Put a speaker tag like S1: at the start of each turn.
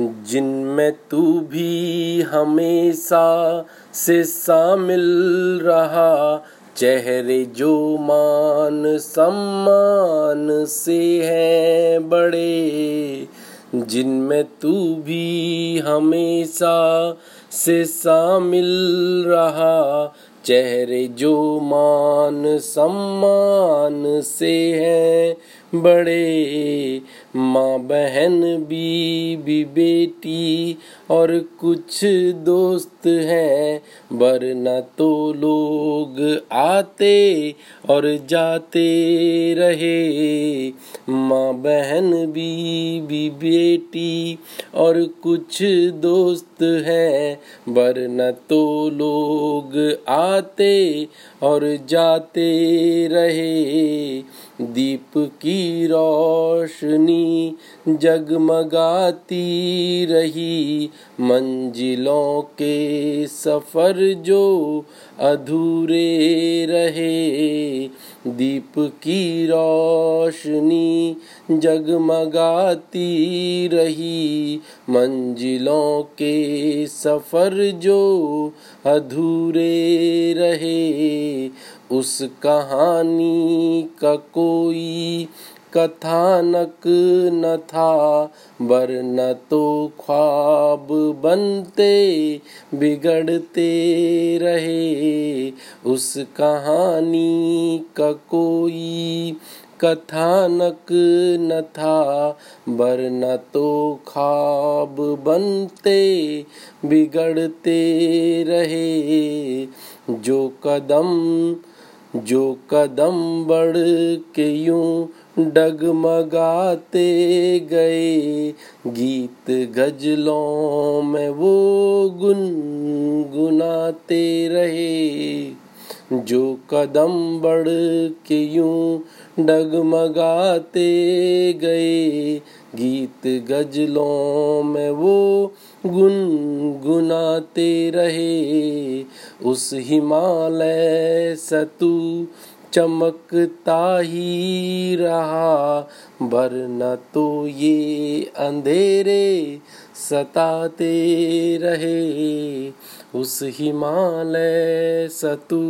S1: जिनमें तू भी हमेशा से शामिल रहा, चेहरे जो मान सम्मान से हैं बड़े, जिनमें तू भी हमेशा से शामिल रहा, चेहरे जो मान सम्मान से हैं बड़े माँ बहन बीबी बेटी और कुछ दोस्त हैं। वरना तो लोग आते और जाते रहे। माँ बहन बीबी बेटी और कुछ दोस्त हैं। वरना तो लोग आते और जाते रहे। दीप की रोशनी जगमगाती रही मंजिलों के सफ़र जो अधूरे रहे। दीप की रोशनी जगमगाती रही मंजिलों के सफ़र जो अधूरे रहे। उस कहानी का कोई कथानक न था, वरना तो ख्वाब बनते, बिगड़ते रहे। उस कहानी का कोई कथानक न था, वरना तो ख्वाब बनते, बिगड़ते रहे। जो कदम जो कदम बढ़ के यूँ डगमगाते गए। गीत गजलों में वो गुनगुनाते रहे। जो कदम बढ़ के यूँ डगमगाते गए। गीत गजलों में वो गुनगुनाते रहे। उस हिमालय सतु चमकता ही रहा वरना तो ये अंधेरे सताते रहे। उस हिमालय सतु